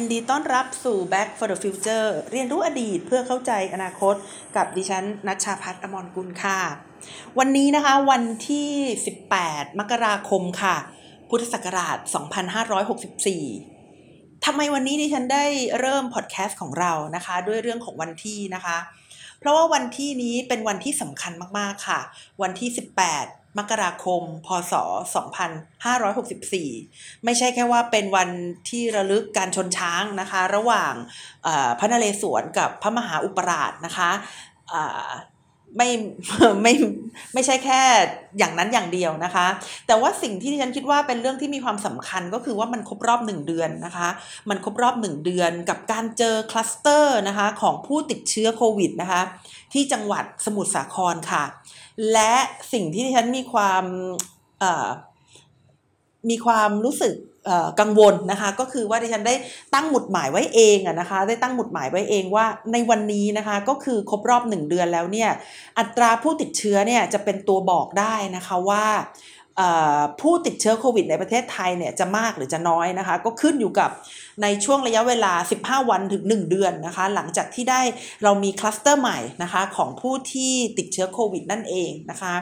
ยินดีต้อนรับสู่ Back for the Future เรียนรู้อดีตเพื่อเข้าใจอนาคตกับดิฉันนัชชาพัฒน์อมรกุลค่ะ วันนี้นะคะวันที่ 18 มกราคมค่ะ พุทธศักราช 2564 ทำไมวันนี้ดิฉันได้เริ่มพอดแคสต์ของเรานะคะ ด้วยเรื่องของวันที่นะคะ เพราะว่าวันที่นี้เป็นวันที่สำคัญมากๆค่ะ วันที่ 18 มกราคม พศ 2564 ไม่ใช่แค่ว่าเป็นวันที่ระลึกการชนช้างนะคะ ระหว่างพระนเรศวรกับพระมหาอุปราชนะคะไม่ไม่ไม่ใช่แค่อย่างนั้นอย่างเดียวนะคะ แต่ว่าสิ่งที่ฉันคิดว่าเป็นเรื่องที่มีความสำคัญก็คือว่ามันครบรอบหนึ่งเดือนนะคะ มันครบรอบหนึ่งเดือนกับการเจอคลัสเตอร์นะคะของผู้ติดเชื้อโควิดนะคะที่จังหวัดสมุทรสาครค่ะ และสิ่งที่ฉันมีความมีความรู้สึกกังวลนะคะก็คือว่าดิฉันได้ตั้งหมุดหมายไว้เองอะนะคะได้ตั้งหมุดหมายไว้เองว่าในวันนี้นะคะก็คือครบรอบหนึ่งเดือนแล้วเนี่ยอัตราผู้ติดเชื้อเนี่ยจะเป็นตัวบอกได้นะคะว่า ผู้ติดเชื้อโควิดในประเทศไทยเนี่ยจะมากหรือจะน้อยนะคะ ก็ขึ้นอยู่กับในช่วงระยะเวลา 15 วันถึง 1 เดือนนะคะ หลังจากที่ได้เรามีคลัสเตอร์ใหม่นะคะของผู้ที่ติดเชื้อโควิดนั่นเองนะคะ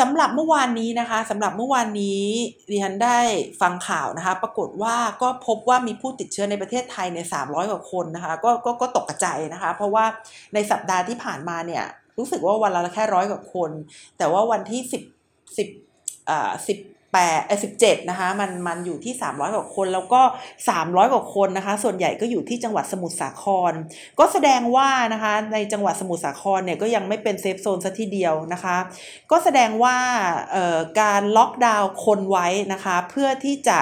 สำหรับเมื่อวานนี้นะคะสำหรับเมื่อวานนี้ดิฉันได้ฟังข่าวนะคะ ปรากฏว่าก็พบว่ามีผู้ติดเชื้อในประเทศไทยใน 300 กว่าคนนะคะก็ก็ก็ตกกระจายนะคะ เพราะว่าในสัปดาห์ที่ผ่านมาเนี่ยรู้สึกว่าวันละแค่ร้อยกว่าคน แต่ว่าวันที่ 10 สิบเอ่า10แปดสิบเจ็ดนะคะมันมันอยู่ที่สามร้อยกว่าคน แล้วก็สามร้อยกว่าคนนะคะ ส่วนใหญ่ก็อยู่ที่จังหวัดสมุทรสาคร ก็แสดงว่านะคะในจังหวัดสมุทรสาครเนี่ยก็ยังไม่เป็น safe zone ซะทีเดียวนะคะ ก็แสดงว่าการล็อกดาวน์คนไว้นะคะ เพื่อที่จะ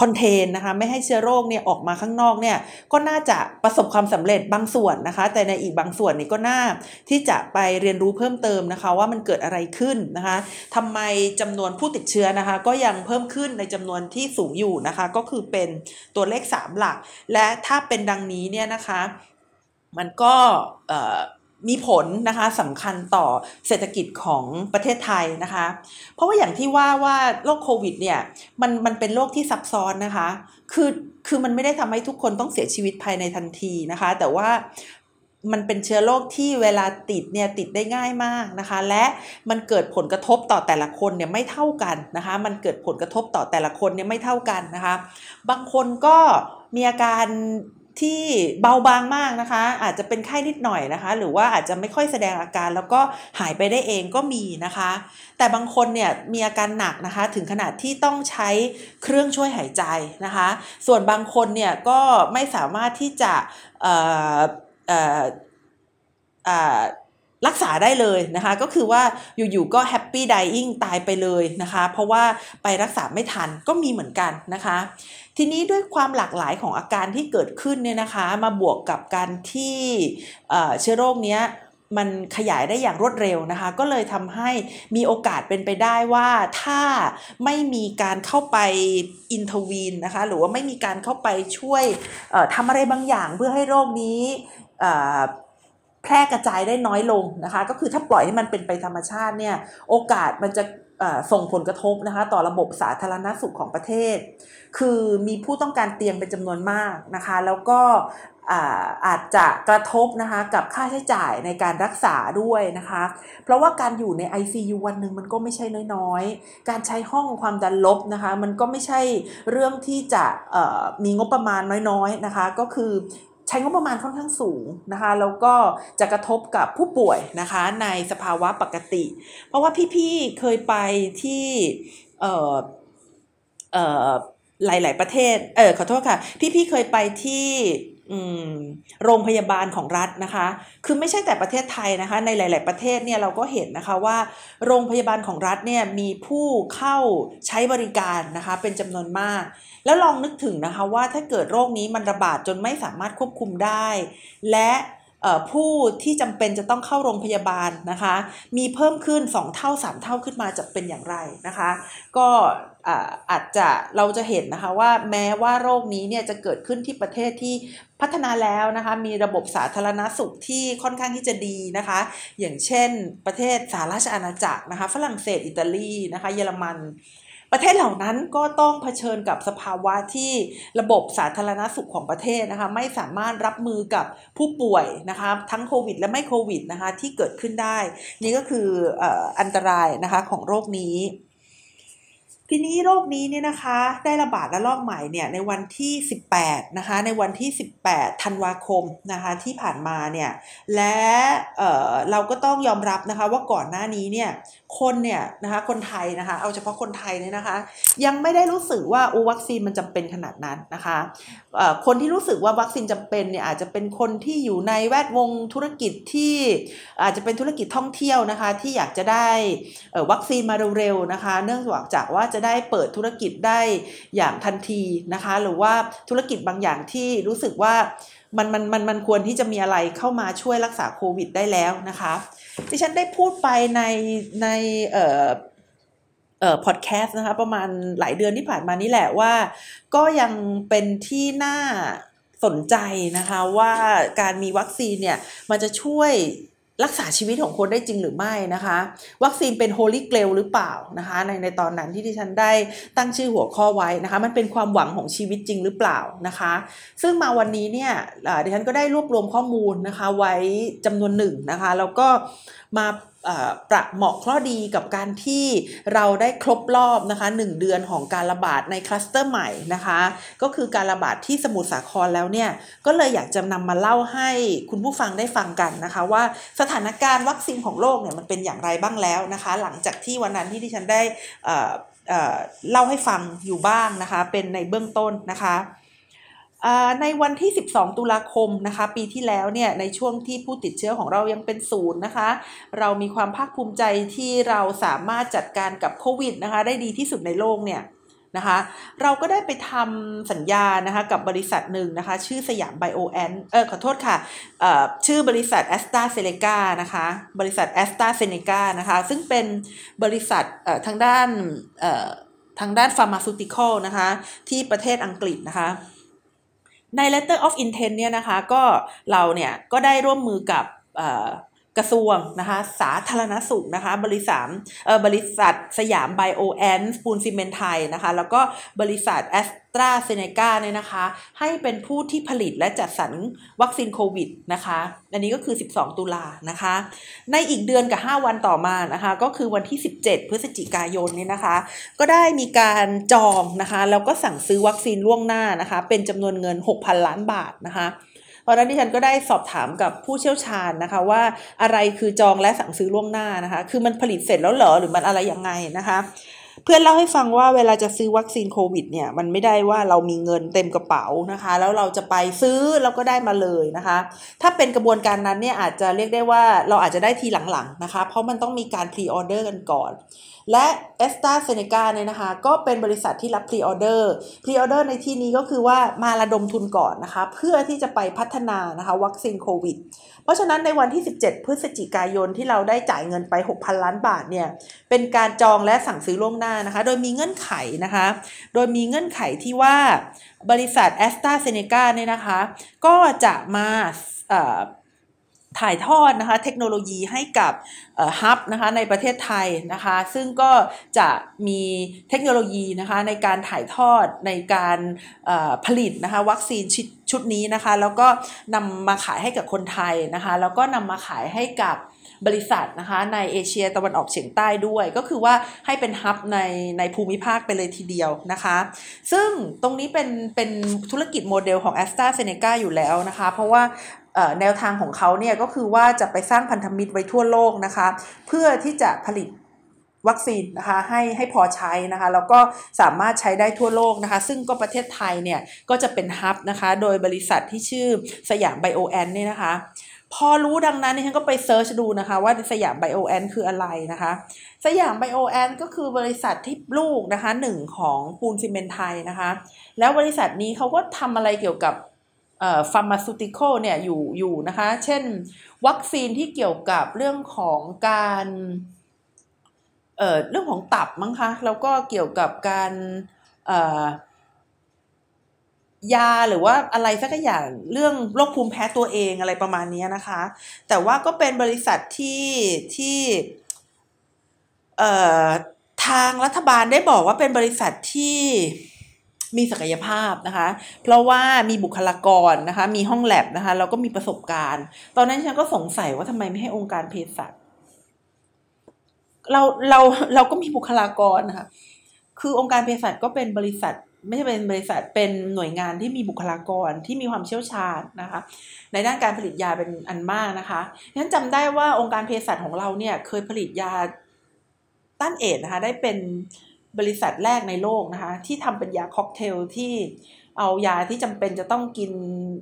contain นะคะไม่ให้เชื้อโรคเนี่ยออกมาข้างนอกเนี่ยก็น่าจะประสบความสำเร็จบางส่วนนะคะ แต่ในอีกบางส่วนนี่ก็น่าที่จะไปเรียนรู้เพิ่มเติมนะคะ ว่ามันเกิดอะไรขึ้นนะคะทำไมจำนวนผู้ติดเชื้อนะคะ ก็ยังเพิ่มขึ้นในจำนวนที่สูงอยู่นะคะ ก็คือเป็นตัวเลข 3 หลัก และถ้าเป็นดังนี้เนี่ยนะคะ มันก็ มีผลนะคะสำคัญต่อเศรษฐกิจของประเทศไทยนะคะ เพราะว่าอย่างที่ว่าว่าโรคโควิดเนี่ยมันมันเป็นโรคที่ซับซ้อนนะคะ คือคือมันไม่ได้ทำให้ทุกคนต้องเสียชีวิตภายในทันทีนะคะ แต่ว่ามันเป็นเชื้อโรคที่เวลาติดเนี่ยติดได้ง่ายมากนะคะ และมันเกิดผลกระทบต่อแต่ละคนเนี่ยไม่เท่ากันนะคะ มันเกิดผลกระทบต่อแต่ละคนเนี่ยไม่เท่ากันนะคะ บางคนก็มีอาการ ที่เบาบางมากนะคะ อาจจะเป็นไข้นิดหน่อยนะคะ หรือว่าอาจจะไม่ค่อยแสดงอาการ แล้วก็หายไปได้เองก็มีนะคะ แต่บางคนเนี่ยมีอาการหนักนะคะ ถึงขนาดที่ต้องใช้เครื่องช่วยหายใจนะคะ ส่วนบางคนเนี่ยก็ไม่สามารถที่จะ รักษาได้เลยนะคะ ก็คือว่าอยู่ๆก็ happy dying ตายไปเลยนะคะ เพราะว่าไปรักษาไม่ทันก็มีเหมือนกันนะคะ ทีนี้ด้วยความหลากหลายของอาการที่เกิดขึ้นเนี่ยนะคะ มาบวกกับการที่เชื้อโรคเนี้ยมันขยายได้อย่างรวดเร็วนะคะ ก็เลยทำให้มีโอกาสเป็นไปได้ว่าถ้าไม่มีการเข้าไป intervene นะคะ หรือว่าไม่มีการเข้าไปช่วยทำอะไรบางอย่างเพื่อให้โรคนี้ แพร่กระจายได้น้อยลงนะคะ ก็คือถ้าปล่อยให้มันเป็นไปธรรมชาติเนี่ยโอกาสมันจะส่งผลกระทบนะคะต่อระบบสาธารณสุขของประเทศ คือมีผู้ต้องการเตียงเป็นจำนวนมากนะคะ แล้วก็อาจจะกระทบนะคะกับค่าใช้จ่ายในการรักษาด้วยนะคะ เพราะว่าการอยู่ใน ICU วันหนึ่งมันก็ไม่ใช่น้อยๆ การใช้ห้องความดันลบนะคะ มันก็ไม่ใช่เรื่องที่จะมีงบประมาณน้อยๆนะคะ ก็คือ ใช้งบประมาณค่อนข้างสูงนะคะ แล้วก็จะกระทบกับผู้ป่วยนะคะในสภาวะปกติ เพราะว่าพี่ๆเคยไปที่เอ่อเอ่อหลาย ๆ ประเทศ เออขอโทษค่ะ พี่ๆเคยไปที่ โรงพยาบาลของรัฐนะคะ คือไม่ใช่แต่ประเทศไทยนะคะ ในหลาย ๆ ประเทศเนี่ยเราก็เห็นนะคะว่า โรงพยาบาลของรัฐเนี่ยมีผู้เข้าใช้บริการนะคะ เป็นจำนวนมาก แล้วลองนึกถึงนะคะว่าถ้าเกิดโรคนี้มันระบาดจนไม่สามารถควบคุมได้ และ ผู้ที่จำเป็นจะต้องเข้าโรงพยาบาลนะคะ มีเพิ่มขึ้น 2 เท่า 3 เท่าขึ้นมาจะเป็นอย่างไรนะคะ ก็อาจจะเราจะเห็นนะคะว่าแม้ว่าโรคนี้เนี่ยจะเกิดขึ้นที่ประเทศที่พัฒนาแล้วนะคะ มีระบบสาธารณสุขที่ค่อนข้างที่จะดีนะคะ อย่างเช่นประเทศสหราชอาณาจักรนะคะ ฝรั่งเศสอิตาลีนะคะ เยอรมัน ประเทศเหล่านั้นก็ต้องเผชิญกับสภาวะที่ระบบสาธารณสุขของประเทศนะคะไม่สามารถรับมือกับผู้ป่วยนะคะทั้งโควิดและไม่โควิดนะคะที่เกิดขึ้นได้ นี่ก็คืออันตรายนะคะของโรคนี้ทีนี้โรคนี้เนี่ยนะคะได้ระบาดระลอกใหม่เนี่ยในวันที่ 18นะคะในวันที่ 18ธันวาคมนะคะที่ผ่านมาเนี่ยและเเราก็ต้องยอมรับนะคะว่าก่อนหน้านี้เนี่ย คนเนี่ยนะคะคนไทยนะคะ เอาเฉพาะคนไทยเนี่ยนะคะ ยังไม่ได้รู้สึกว่าโอวัคซีนมันจำเป็นขนาดนั้นนะคะคนที่รู้สึกว่าวัคซีนจำเป็นเนี่ยอาจจะเป็นคนที่อยู่ในแวดวงธุรกิจที่อาจจะเป็นธุรกิจท่องเที่ยวนะคะ ที่อยากจะได้วัคซีนมาเร็วๆนะคะ เนื่องจากว่าจะได้เปิดธุรกิจได้อย่างทันทีนะคะ หรือว่าธุรกิจบางอย่างที่รู้สึกว่ามันมันมันมันควรที่จะมีอะไรเข้ามาช่วยรักษาโควิดได้แล้วนะคะ ที่ฉันได้พูดไปในในเอ่อเอ่อพอดแคสต์นะคะประมาณหลายเดือนที่ผ่านมานี่แหละว่า ก็ยังเป็นที่น่าสนใจนะคะว่าการมีวัคซีนเนี่ยมันจะช่วย รักษาชีวิตของคนได้จริงหรือไม่นะคะ วัคซีนเป็น Holy Grail หรือเปล่านะคะในในตอนนั้นที่ที่ฉันได้ตั้งชื่อหัวข้อไว้นะคะ มันเป็นความหวังของชีวิตจริงหรือเปล่านะคะ ซึ่งมาวันนี้เนี่ยดิฉันก็ได้รวบรวมข้อมูลนะคะไว้จำนวนหนึ่งนะคะ แล้วก็มา ประเหมาะพอดีกับการที่เราได้ครบรอบนะคะ 1 เดือนของการระบาดในคลัสเตอร์ใหม่นะคะ ก็คือการระบาดที่สมุทรสาครแล้วเนี่ย ก็เลยอยากจะนำมาเล่าให้คุณผู้ฟังได้ฟังกันนะคะ ว่าสถานการณ์วัคซีนของโลกเนี่ยมันเป็นอย่างไรบ้างแล้วนะคะ หลังจากที่วันนั้นที่ที่ฉันได้เล่าให้ฟังอยู่บ้างนะคะ เป็นในเบื้องต้นนะคะ ในวันที่ 12 ตุลาคมนะคะ ปีที่แล้วเนี่ยในช่วงที่ผู้ติดเชื้อของเรายังเป็นศูนย์นะคะ เรามีความภาคภูมิใจที่เราสามารถจัดการกับโควิดนะคะ ได้ดีที่สุดในโลกเนี่ยนะคะเราก็ได้ไปทำสัญญานะคะกับบริษัทหนึ่งนะคะ ชื่อสยามไบโอแอนเออขอโทษค่ะชื่อบริษัทแอสตราเซเนกานะคะบริษัทแอสตราเซเนกานะคะซึ่งเป็นบริษัททางด้านทางด้าน pharmaceutical นะคะที่ประเทศอังกฤษนะคะ ใน letter of intent เนี่ยนะคะก็เราเนี่ยก็ได้ร่วมมือกับ กระทรวงนะคะสาธารณสุขนะคะบริษัทบริษัทสยามไบโอแอนสปูนซีเมนไทยนะคะแล้วก็บริษัทแอสตราเซเนกาเนี่ยนะคะให้เป็นผู้ที่ผลิตและจัดสรรวัคซีนโควิดนะคะอันนี้ก็คือ 12 ตุลานะคะ ในอีกเดือนกับ 5 วันต่อมานะคะก็คือวันที่ 17 พฤศจิกายนเนี่ยนะคะ ก็ได้มีการจองนะคะแล้วก็สั่งซื้อวัคซีนล่วงหน้านะคะเป็นจำนวนเงิน 6,000 ล้านบาทนะคะ เพราะนั้นดิฉันก็ได้สอบถามกับผู้เชี่ยวชาญนะคะ ว่าอะไรคือจองและสั่งซื้อล่วงหน้านะคะ คือมันผลิตเสร็จแล้วเหรอหรือมันอะไรยังไงนะคะเพื่อนเล่าให้ฟังว่าเวลาจะซื้อวัคซีนโควิดเนี่ยมันไม่ได้ว่าเรามีเงินเต็มกระเป๋านะคะ แล้วเราจะไปซื้อแล้วก็ได้มาเลยนะคะ ถ้าเป็นกระบวนการนั้นเนี่ยอาจจะเรียกได้ว่าเราอาจจะได้ทีหลังๆนะคะ เพราะมันต้องมีการ pre-order กันก่อน และแอสตราเซเนกาเนี่ยนะคะ ก็เป็นบริษัทที่รับ pre-order pre-order ในที่นี้ก็คือว่ามาระดมทุนก่อนนะคะ เพื่อที่จะไปพัฒนานะคะวัคซีนโควิด เพราะฉะนั้นในวันที่ 17 พฤศจิกายนที่เราได้จ่ายเงินไป 6,000 ล้านบาทเนี่ยเป็นการจองและสั่งซื้อล่วงหน้านะคะ โดยมีเงื่อนไขนะคะ โดยมีเงื่อนไขที่ว่าบริษัทแอสตราเซเนกาเนี่ยนะคะ ก็จะมา ถ่ายทอดนะคะเทคโนโลยีให้กับฮับนะคะในประเทศไทยนะคะซึ่งก็จะมีเทคโนโลยีนะคะในการถ่ายทอดในการผลิตนะคะวัคซีนชุดนี้นะคะแล้วก็นำมาขายให้กับคนไทยนะคะแล้วก็นำมาขายให้กับบริษัทนะคะในเอเชียตะวันออกเฉียงใต้ด้วย ก็คือว่าให้เป็นฮับในในภูมิภาคไปเลยทีเดียวนะคะ ซึ่งตรงนี้เป็นเป็นธุรกิจโมเดลของ a s t r a z เซ e c a อยู่แล้วนะคะ เพราะว่า แนวทางของเขาเนี่ยก็คือว่าจะไปสร้างพันธมิตรไว้ทั่วโลกนะคะ เพื่อที่จะผลิตวัคซีนนะคะให้ให้พอใช้นะคะแล้วก็สามารถใช้ได้ทั่วโลกนะคะ ซึ่งก็ประเทศไทยเนี่ยก็จะเป็น hub นะคะโดยบริษัทที่ชื่อสยามไบโอแอนเนี่ยนะคะ พอรู้ดังนั้นฉันก็ไป search ดูนะคะว่าสยามไบโอแอนคืออะไรนะคะ สยามไบโอแอนก็คือบริษัทที่ลูกนะคะหนึ่งของปูนซีเมนไทยนะคะ แล้วบริษัทนี้เขาก็ทำอะไรเกี่ยวกับ pharmaceutical เนี่ยอยู่อยู่นะคะ เช่น วัคซีนที่เกี่ยวกับเรื่องของการเอ่อเรื่องของตับมั้งคะ แล้วก็เกี่ยวกับการเอ่อยาหรือว่าอะไรสักอย่างเรื่องโรคภูมิแพ้ตัวเองอะไรประมาณนี้นะคะ แต่ว่าก็เป็นบริษัทที่ที่เอ่อทางรัฐบาลได้บอกว่าเป็นบริษัทที่ มีศักยภาพนะคะ เพราะว่ามีบุคลากรนะคะ มีห้องแลบนะคะแล้วก็มีประสบการณ์ ตอนนั้นฉันก็สงสัยว่าทำไมไม่ให้องค์การเภสัชเราเราเราก็มีบุคลากรนะคะคือองค์การเภสัชก็เป็นบริษัทไม่ใช่เป็นบริษัทเป็นหน่วยงานที่มีบุคลากรที่มีความเชี่ยวชาญนะคะ ในด้านการผลิตยาเป็นอันมากนะคะฉันจำได้ว่าองค์การเภสัชของเราเนี่ยเคยผลิตยาต้านเอดนะคะได้เป็น บริษัทแรกในโลกนะคะ ที่ทำเป็นยาค็อกเทลที่เอายาที่จำเป็นจะต้องกิน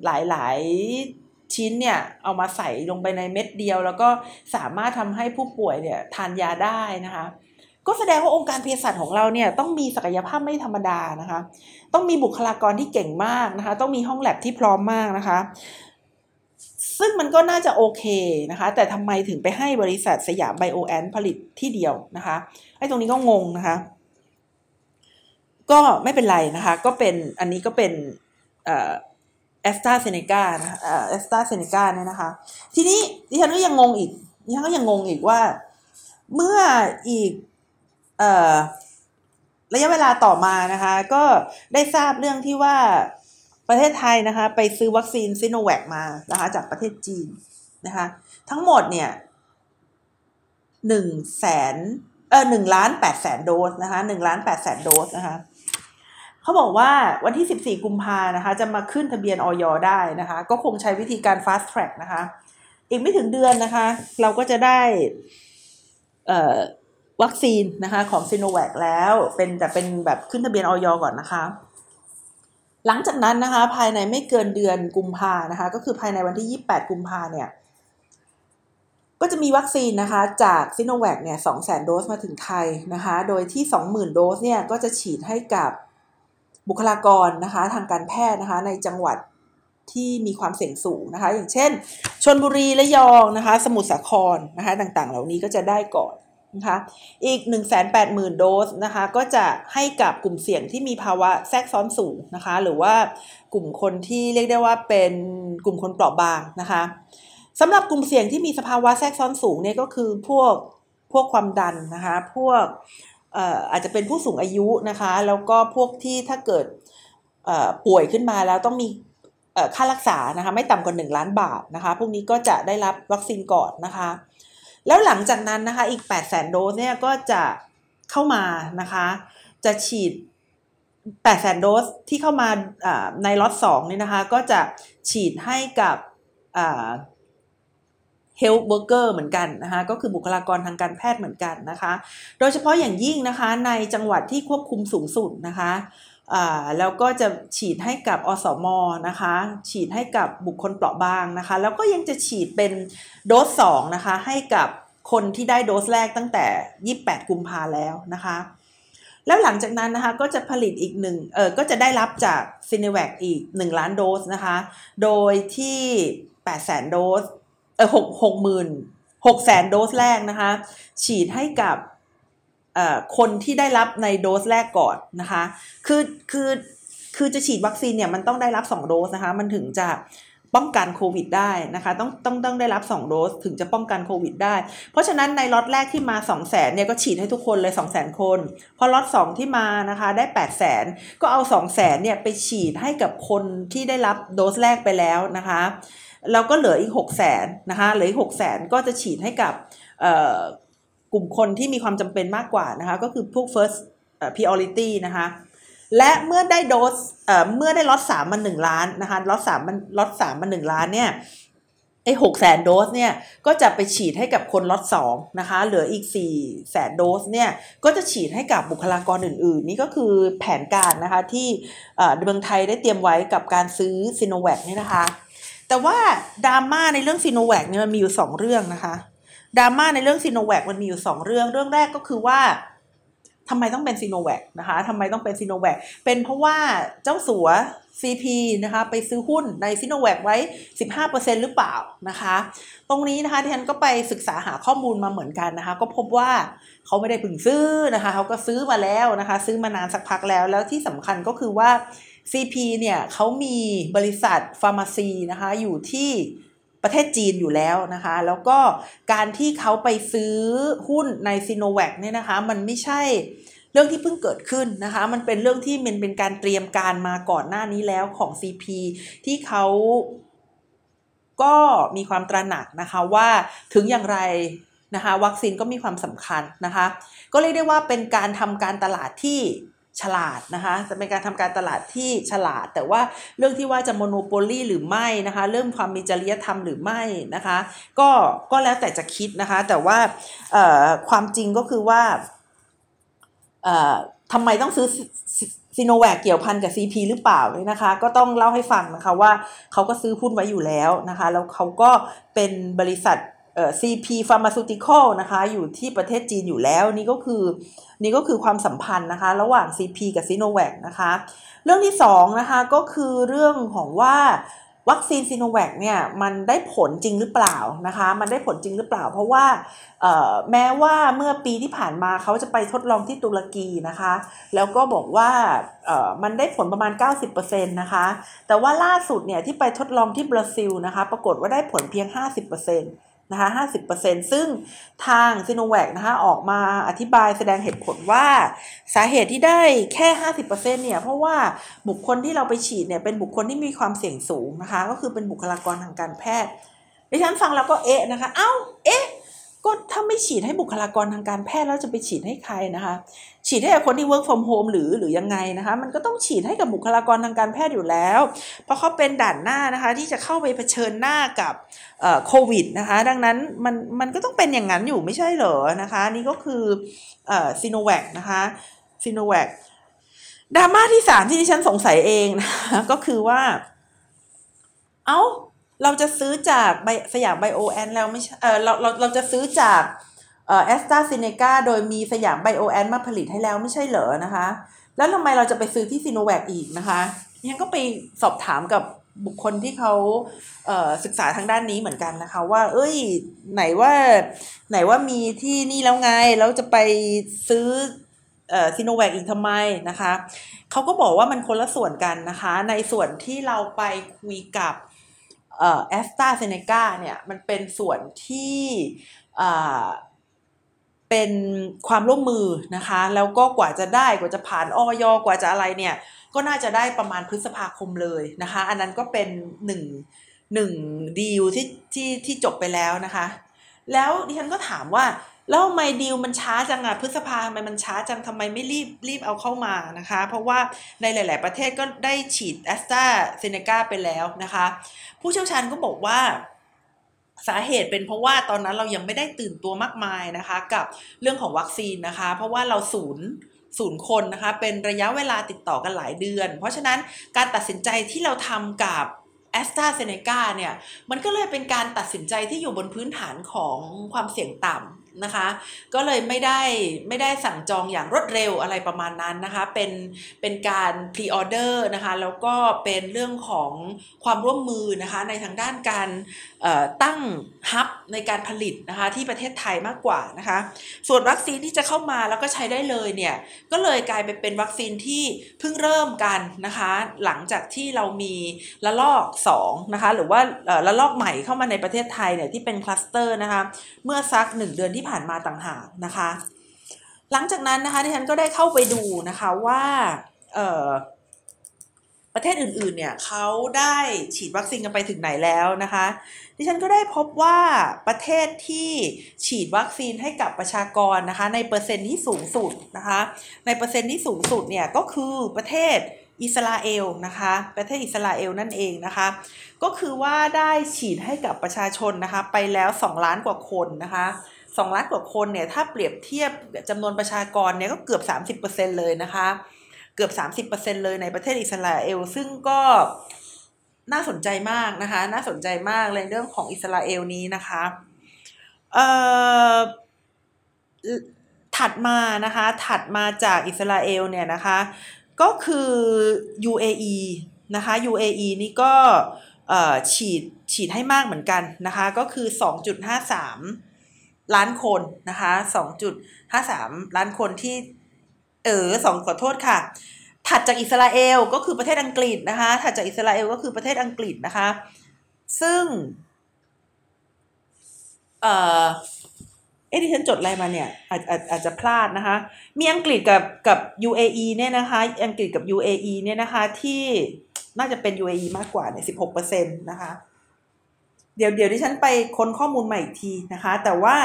หลาย ๆ ชิ้นเนี่ย เอามาใส่ลงไปในเม็ดเดียว แล้วก็สามารถทำให้ผู้ป่วยเนี่ยทานยาได้นะคะก็แสดงว่าองค์การเภสัชของเราเนี่ยต้องมีศักยภาพไม่ธรรมดานะคะ ต้องมีบุคลากรที่เก่งมากนะคะ ต้องมีห้องแลบที่พร้อมมากนะคะ ซึ่งมันก็น่าจะโอเคนะคะ แต่ทำไมถึงไปให้บริษัทสยามไบโอแอนผลิตที่เดียวนะคะไอ้ตรงนี้ก็งงนะคะ ก็ไม่เป็นไรนะคะ ก็เป็นอันนี้ก็เป็นแอสตราเซเนกานะแอสตราเซเนกาเนี่ยนะคะ ทีนี้ดิฉันก็ยังงงอีกดิฉันก็ยังงงอีกว่า เมื่ออีกระยะเวลาต่อมานะคะ ก็ได้ทราบเรื่องที่ว่าประเทศไทยนะคะ ไปซื้อวัคซีนซิโนแวคมานะคะ จากประเทศจีนนะคะ ทั้งหมดเนี่ยหนึ่งแสนเออหนึ่งล้านแปดแสนโดสนะคะหนึ่งล้านแปดแสนโดสนะคะ เขาบอกว่าวันที่ 14 กุมภานะคะ จะมาขึ้นทะเบียนออยได้นะคะ ก็คงใช้วิธีการ fast track นะคะ อีกไม่ถึงเดือนนะคะ เราก็จะได้วัคซีนนะคะของซีโนแวคแล้วเป็นแต่เป็นแบบขึ้นทะเบียนออยก่อนนะคะ หลังจากนั้นนะคะ ภายในไม่เกินเดือนกุมภานะคะ ก็คือภายในวันที่ 28 กุมภาเนี่ย ก็จะมีวัคซีนนะคะ จากซิโนแวคเนี่ย200,000โดสมาถึงไทยนะคะ โดยที่ 20,000 โดสเนี่ยก็จะฉีดให้กับ บุคลากรนะคะทางการแพทย์นะคะในจังหวัดที่มีความเสี่ยงสูงนะคะ อย่างเช่นชนบุรีและยองนะคะ สมุทรสาครนะคะต่างๆ เหล่านี้ก็จะได้ก่อนนะคะอีก 180,000 โดสนะคะก็จะให้กับกลุ่มเสี่ยงที่มีภาวะแทรกซ้อนสูงนะคะหรือว่ากลุ่มคนที่เรียกได้ว่าเป็นกลุ่มคนเปราะบางนะคะสำหรับกลุ่มเสี่ยงที่มีสภาวะแทรกซ้อนสูงเนี่ยก็คือพวกพวกความดันนะคะพวก อาจจะเป็นผู้สูงอายุนะคะ แล้วก็พวกที่ถ้าเกิดป่วยขึ้นมาแล้วต้องมีค่ารักษานะคะไม่ต่ำกว่า 1 ล้านบาทนะคะ พวกนี้ก็จะได้รับวัคซีนก่อนนะคะ แล้วหลังจากนั้นนะคะอีก 8 0 0 0 0 0โดสเนี่ยก็จะเข้ามานะคะ จะฉีด 8 0 0 0 0โดสที่เข้ามาในล็อต2นี่นะคะ ก็จะฉีดให้กับ health worker เหมือนกันนะคะก็คือบุคลากรทางการแพทย์เหมือนกันนะคะ โดยเฉพาะอย่างยิ่งนะคะในจังหวัดที่ควบคุมสูงสุดนะคะแล้วก็จะฉีดให้กับอสมนะคะ ฉีดให้กับบุคคลเปราะบางนะคะ แล้วก็ยังจะฉีดเป็นโดส2นะคะให้กับคนที่ได้โดสแรกตั้งแต่ 28 กุมภาแล้วนะคะ แล้วหลังจากนั้นนะคะก็จะผลิตอีกหนึ่งเออก็จะได้รับจากซินเนแวคอีก 1 ล้านโดสนะคะ โดยที่ 8 0 0 0 0 0 โดส หกหกหมื่นหกแสนโดสแรกนะคะ ฉีดให้กับคนที่ได้รับในโดสแรกก่อนนะคะ คือคือคือจะฉีดวัคซีนเนี่ยมันต้องได้รับ 2 โดสนะคะ มันถึงจะป้องกันโควิดได้นะคะ ต้องต้องต้องได้รับ 2 โดสถึงจะป้องกันโควิดได้ เพราะฉะนั้นในล็อตแรกที่มา 2 0 0แสนเนี่ยก็ฉีดให้ทุกคนเลย 2 0 0แสนคน พอล็อต2ที่มานะคะได้ 8 0 0แสนก็เอา 2 0 0แสนเนี่ยไปฉีดให้กับคนที่ได้รับโดสแรกไปแล้วนะคะ แล้วก็เหลืออีกหกแสนนะคะเหลืออีกหกแสนก็จะฉีดให้กับกลุ่มคนที่มีความจำเป็นมากกว่านะคะก็คือพวก first priority นะคะและเมื่อได้โดสเมื่อได้ล็อตสามมาหนึ่งล้านนะคะล็อตสามมันล็อตสามมาหนึ่งล้านเนี่ยไอ้หกแสนโดสเนี่ยก็จะไปฉีดให้กับคนล็อตสองนะคะเหลืออีกสี่แสนโดสเนี่ยก็จะฉีดให้กับบุคลากรอื่นๆ นี่ก็คือแผนการนะคะที่เมืองไทยได้เตรียมไว้กับการซื้อซิโนแวคเนี่ยนะคะ แต่ว่าดราม่าในเรื่องซิโนแวคเนี่ยมันมีอยู่สองเรื่องนะคะดราม่าในเรื่องซิโนแวคมันมีอยู่สองเรื่อง เรื่องแรกก็คือว่าทำไมต้องเป็นซิโนแวคนะคะทำไมต้องเป็นซิโนแวคเป็นเพราะว่าเจ้าสัว CP นะคะ ไปซื้อหุ้นในซีโนแวคไว้ 15%หรือเปล่านะคะ ตรงนี้นะคะที่ฉันก็ไปศึกษาหาข้อมูลมาเหมือนกันนะคะ ก็พบว่าเขาไม่ได้พึ่งซื้อนะคะ เขาก็ซื้อมาแล้วนะคะ ซื้อมานานสักพักแล้ว แล้วที่สำคัญก็คือว่า CP เนี่ยเขามีบริษัทฟาร์มาซีนะคะอยู่ที่ประเทศจีนอยู่แล้วนะคะ แล้วก็การที่เขาไปซื้อหุ้นในซีโนแวคเนี่ยนะคะ มันไม่ใช่เรื่องที่เพิ่งเกิดขึ้นนะคะ มันเป็นเรื่องที่มันเป็นการเตรียมการมาก่อนหน้านี้แล้วของ CP ที่เขาก็มีความตระหนักนะคะว่าถึงอย่างไรนะคะ วัคซีนก็มีความสำคัญนะคะ ก็เรียกได้ว่าเป็นการทำการตลาดที่ ฉลาดนะคะจะเป็นการทำการตลาดที่ฉลาด แต่ว่าเรื่องที่ว่าจะโมโนโปลีหรือไม่นะคะ เรื่องความมีจริยธรรมหรือไม่นะคะ ก็ก็แล้วแต่จะคิดนะคะ แต่ว่าความจริงก็คือว่าทำไมต้องซื้อซีโนแวคเกี่ยวพันกับ CP หรือเปล่าเลยนะคะ ก็ต้องเล่าให้ฟังนะคะว่าเขาก็ซื้อหุ้นไว้อยู่แล้วนะคะ แล้วเขาก็เป็นบริษัท CP Pharmaceutical นะคะอยู่ที่ประเทศจีนอยู่แล้วนี่ก็คือนี่ก็คือความสัมพันธ์นะคะระหว่าง CP กับ Sinovac นะคะเรื่องที่2นะคะก็คือเรื่องของว่าวัคซีนซีโนแวคเนี่ยมันได้ผลจริงหรือเปล่านะคะมันได้ผลจริงหรือเปล่า เพราะว่าแม้ว่าเมื่อปีที่ผ่านมาเขาจะไปทดลองที่ตุรกีนะคะ แล้วก็บอกว่ามันได้ผลประมาณ 90%นะคะ แต่ว่าล่าสุดเนี่ยที่ไปทดลองที่บราซิลนะคะ ปรากฏว่าได้ผลเพียง 50%น นะคะ50%ซึ่งทางซีโนแวคนะคะออกมาอธิบายแสดงเหตุผลว่า สาเหตุที่ได้แค่ 50%เนี่ยเพราะว่าบุคคลที่เราไปฉีดเนี่ยเป็นบุคคลที่มีความเสี่ยงสูงนะคะ ก็คือเป็นบุคลากรทางการแพทย์ดิฉันฟังแล้วก็เอ๊ะนะคะ เอ้า เอ๊ะ ก็ถ้าไม่ฉีดให้บุคลากรทางการแพทย์แล้วจะไปฉีดให้ใครนะคะ ฉีดให้กับคนที่ work from home หรือหรือยังไงนะคะ มันก็ต้องฉีดให้กับบุคลากรทางการแพทย์อยู่แล้ว เพราะเขาเป็นด่านหน้านะคะ ที่จะเข้าไปเผชิญหน้ากับโควิดนะคะ ดังนั้นมันมันก็ต้องเป็นอย่างนั้นอยู่ไม่ใช่เหรอนะคะนี่ก็คือซีโนแวคนะคะซีโนแวคดราม่าที่สามที่ดิฉันสงสัยเองนะคะก็คือว่า อ้าวเราจะซื้อจากสยามไบโอไซเอนซ์แล้วไม่ใช่เออเราเราเราจะซื้อจาก แอสตราเซเนกาโดยมีสยามไบโอไซเอนซ์มาผลิตให้แล้วไม่ใช่เหรอนะคะ แล้วทำไมเราจะไปซื้อที่ซิโนแวคอีกนะคะยังก็ไปสอบถามกับบุคคลที่เขาศึกษาทางด้านนี้เหมือนกันนะคะ ว่า เอ้ย ไหนว่า ไหนว่ามีที่นี่แล้วไงแล้วจะไปซื้อซิโนแวคอีกทำไมนะคะเขาก็บอกว่ามันคนละส่วนกันนะคะ ในส่วนที่เราไปคุยกับแอสตราเซเนกาเนี่ยมันเป็นส่วนที่ เป็นความร่วมมือนะคะ แล้วก็กว่าจะได้กว่าจะผ่านออยกว่าจะอะไรเนี่ยก็น่าจะได้ประมาณพฤษภาคมเลยนะคะ อันนั้นก็เป็นหนึ่งหนึ่งดีลที่ที่ที่จบไปแล้วนะคะ แล้วดิฉันก็ถามว่าแล้วทำไมดีลมันช้าจังอะพฤษภาทำไมมันช้าจังทำไมไม่รีบรีบเอาเข้ามานะคะ เพราะว่าในหลาย ๆ ประเทศก็ได้ฉีดแอสตราเซเนกาไปแล้วนะคะ ผู้เชี่ยวชาญก็บอกว่า สาเหตุเป็นเพราะว่าตอนนั้นเรายังไม่ได้ตื่นตัวมากมายนะคะ กับเรื่องของวัคซีนนะคะ เพราะว่าเราศูนย์ศูนย์คนนะคะ เป็นระยะเวลาติดต่อกันหลายเดือน เพราะฉะนั้นการตัดสินใจที่เราทำกับแอสตราเซเนกาเนี่ย มันก็เลยเป็นการตัดสินใจที่อยู่บนพื้นฐานของความเสี่ยงต่ำ นะคะ ก็เลยไม่ได้ไม่ได้สั่งจองอย่างรวดเร็วอะไรประมาณนั้นนะคะ เป็นเป็นการ pre-order นะคะ แล้วก็เป็นเรื่องของความร่วมมือนะคะ ในทางด้านการตั้ง hub ในการผลิตนะคะที่ประเทศไทยมากกว่านะคะ ส่วนวัคซีนที่จะเข้ามาแล้วก็ใช้ได้เลยเนี่ยก็เลยกลายไปเป็นวัคซีนที่เพิ่งเริ่มกันนะคะ หลังจากที่เรามีระลอก2นะคะหรือว่าระลอกใหม่เข้ามาในประเทศไทยเนี่ยที่เป็นคลัสเตอร์นะคะเมื่อสัก 1 เดือนที่ที่ผ่านมาต่างหากนะคะ หลังจากนั้นนะคะที่ฉันก็ได้เข้าไปดูนะคะว่าประเทศอื่นๆเนี่ยเขาได้ฉีดวัคซีนกันไปถึงไหนแล้วนะคะ ดิฉันก็ได้พบว่าประเทศที่ฉีดวัคซีนให้กับประชากรนะคะในเปอร์เซ็นต์ที่สูงสุดนะคะในเปอร์เซ็นต์ที่สูงสุดเนี่ยก็คือประเทศอิสราเอลนะคะประเทศอิสราเอลนั่นเองนะคะ ก็คือว่าได้ฉีดให้กับประชาชนนะคะไปแล้ว 2 ล้านกว่าคนนะคะ สองล้านกว่าคนเนี่ยถ้าเปรียบเทียบจำนวนประชากรเนี่ยก็เกือบสามสิบเปอร์เซ็นเลยนะคะ เกือบสามสิบเปอร์เซ็นเลยในประเทศอิสราเอล ซึ่งก็น่าสนใจมากนะคะ น่าสนใจมากเลยเรื่องของอิสราเอลนี้นะคะเอ่อถัดมานะคะ ถัดมาจากอิสราเอลเนี่ยนะคะ ก็คือ UAE นะคะ UAE นี่ก็ฉีดฉีดให้มากเหมือนกันนะคะ ก็คือ 2.53 ล้านคนนะคะสองจุดห้าสามล้านคนที่เออสองขอโทษค่ะ ถัดจากอิสราเอลก็คือประเทศอังกฤษนะคะ ถัดจากอิสราเอลก็คือประเทศอังกฤษนะคะ ซึ่ง เอ่อเอ๊ะที่ฉันจดอะไรมาเนี่ยอาจอาจอาจจะพลาดนะคะ มีอังกฤษกับกับ UAE เนี่ยนะคะ อังกฤษกับ UAE เนี่ยนะคะที่น่าจะเป็น UAE มากกว่าเนี่ยสิบหกเปอร์เซ็นต์นะคะ เดี๋ยวเดี๋ยวดิฉันไปค้นข้อมูลใหม่อีกทีนะคะ แต่ว่า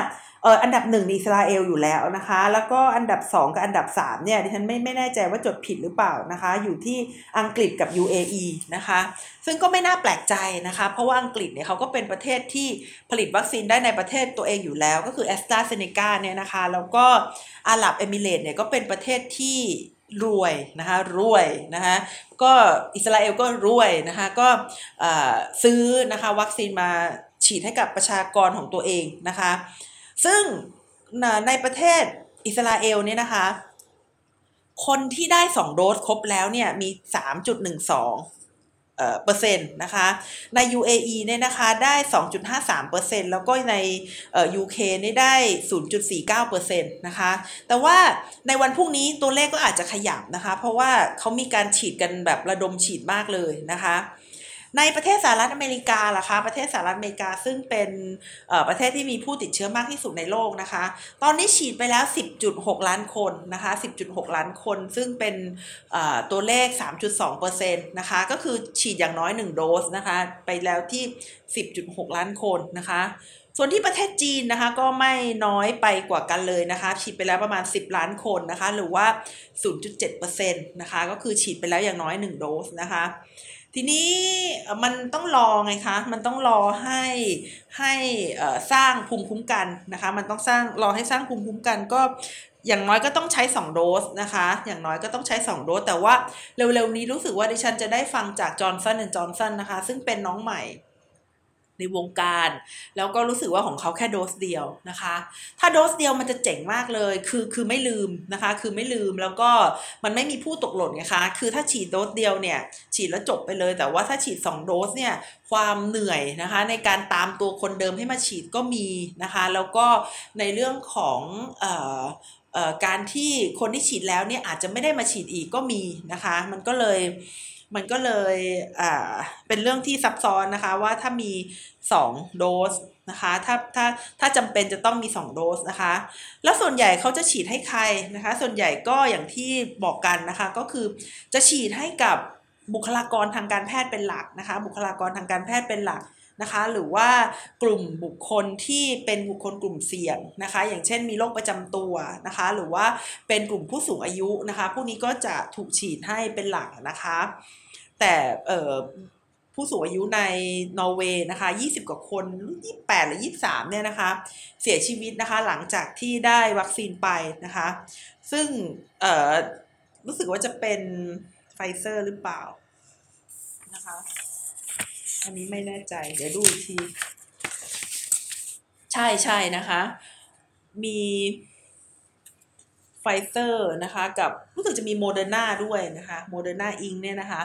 เอออันดับหนึ่งอิสราเอลอยู่แล้วนะคะ แล้วก็อันดับสองกับอันดับสามเนี่ยดิฉันไม่ไม่แน่ใจว่าจดผิดหรือเปล่านะคะ อยู่ที่อังกฤษกับ UAE นะคะ ซึ่งก็ไม่น่าแปลกใจนะคะ เพราะว่าอังกฤษเนี่ยเขาก็เป็นประเทศที่ผลิตวัคซีนได้ในประเทศตัวเองอยู่แล้ว ก็คือแอสตราเซเนกาเนี่ยนะคะ แล้วก็อาหรับเอมิเรตเนี่ยก็เป็นประเทศที่ รวยนะคะรวยนะคะก็อิสราเอลก็รวยนะคะก็ซื้อนะคะวัคซีนมาฉีดให้กับประชากรของตัวเองนะคะซึ่งในประเทศอิสราเอลเนี่ยนะคะคนที่ได้ 2 โดสครบแล้วเนี่ยมี 3.12 เปอร์เซ็นต์นะคะใน UAE เนี่ยนะคะได้ 2.53เปอร์เซ็นต์แล้วก็ใน UK นี่ได้ 0.49เปอร์เซ็นต์นะคะแต่ว่าในวันพรุ่งนี้ตัวเลขก็อาจจะขยับนะคะ เพราะว่าเขามีการฉีดกันแบบระดมฉีดมากเลยนะคะ ในประเทศสหรัฐอเมริกาล่ะคะ ประเทศสหรัฐอเมริกาซึ่งเป็นประเทศที่มีผู้ติดเชื้อมากที่สุดในโลกนะคะ ตอนนี้ฉีดไปแล้ว 10.6 ล้านคนนะคะ 10.6 ล้านคน ซึ่งเป็นตัวเลข 3.2%นะคะ ก็คือฉีดอย่างน้อย 1 โดสนะคะ ไปแล้วที่ 10.6 ล้านคนนะคะส่วนที่ประเทศจีนนะคะก็ไม่น้อยไปกว่ากันเลยนะคะ ฉีดไปแล้วประมาณ 10 ล้านคนนะคะ หรือว่า 0.7%นะคะ ก็คือฉีดไปแล้วอย่างน้อย 1 โดสนะคะ ทีนี้มันต้องรอไงคะ มันต้องรอให้ให้สร้างภูมิคุ้มกันนะคะ มันต้องสร้างรอให้สร้างภูมิคุ้มกันก็อย่างน้อยก็ต้องใช้ 2 โดสนะคะ อย่างน้อยก็ต้องใช้ 2 โดส แต่ว่าเร็วๆนี้รู้สึกว่าดิฉันจะได้ฟังจากจอร์นสันและจอร์นสันนะคะ ซึ่งเป็นน้องใหม่ ในวงการ แล้วก็รู้สึกว่าของเขาแค่โดสเดียวนะคะ ถ้าโดสเดียวมันจะเจ๋งมากเลยคือคือไม่ลืมนะคะ คือไม่ลืมแล้วก็มันไม่มีผู้ตกหล่นไงคะคือถ้าฉีดโดสเดียวเนี่ยฉีดแล้วจบไปเลย แต่ว่าถ้าฉีด 2 โดสเนี่ยความเหนื่อยนะคะในการตามตัวคนเดิมให้มาฉีดก็มีนะคะ แล้วก็ในเรื่องของเอ่อการที่คนที่ฉีดแล้วเนี่ยอาจจะไม่ได้มาฉีดอีกก็มีนะคะ มันก็เลย มันก็เลยอ่าเป็นเรื่องที่ซับซ้อนนะคะว่าถ้ามี 2 โดสนะคะถ้าถ้าถ้าจำเป็นจะต้องมี 2 โดสนะคะ แล้วส่วนใหญ่เขาจะฉีดให้ใครนะคะ ส่วนใหญ่ก็อย่างที่บอกกันนะคะก็คือจะฉีดให้กับบุคลากรทางการแพทย์เป็นหลักนะคะ บุคลากรทางการแพทย์เป็นหลัก นะคะ หรือว่ากลุ่มบุคคลที่เป็นบุคคลกลุ่มเสี่ยงนะคะ อย่างเช่นมีโรคประจำตัวนะคะ หรือว่าเป็นกลุ่มผู้สูงอายุนะคะ พวกนี้ก็จะถูกฉีดให้เป็นหลักนะคะ แต่ผู้สูงอายุในนอร์เวย์นะคะ 20 กว่าคน28 หรือ 23 เนี่ยนะคะ เสียชีวิตนะคะหลังจากที่ได้วัคซีนไปนะคะ ซึ่งรู้สึกว่าจะเป็นไฟเซอร์หรือเปล่านะคะ อันนี้ไม่แน่ใจ เดี๋ยวดูอีกที ใช่ใช่นะคะ มีไฟเซอร์นะคะกับรู้สึกจะมีโมเดอร์นาด้วยนะคะโมเดอร์นา Inc เนี่ยนะคะ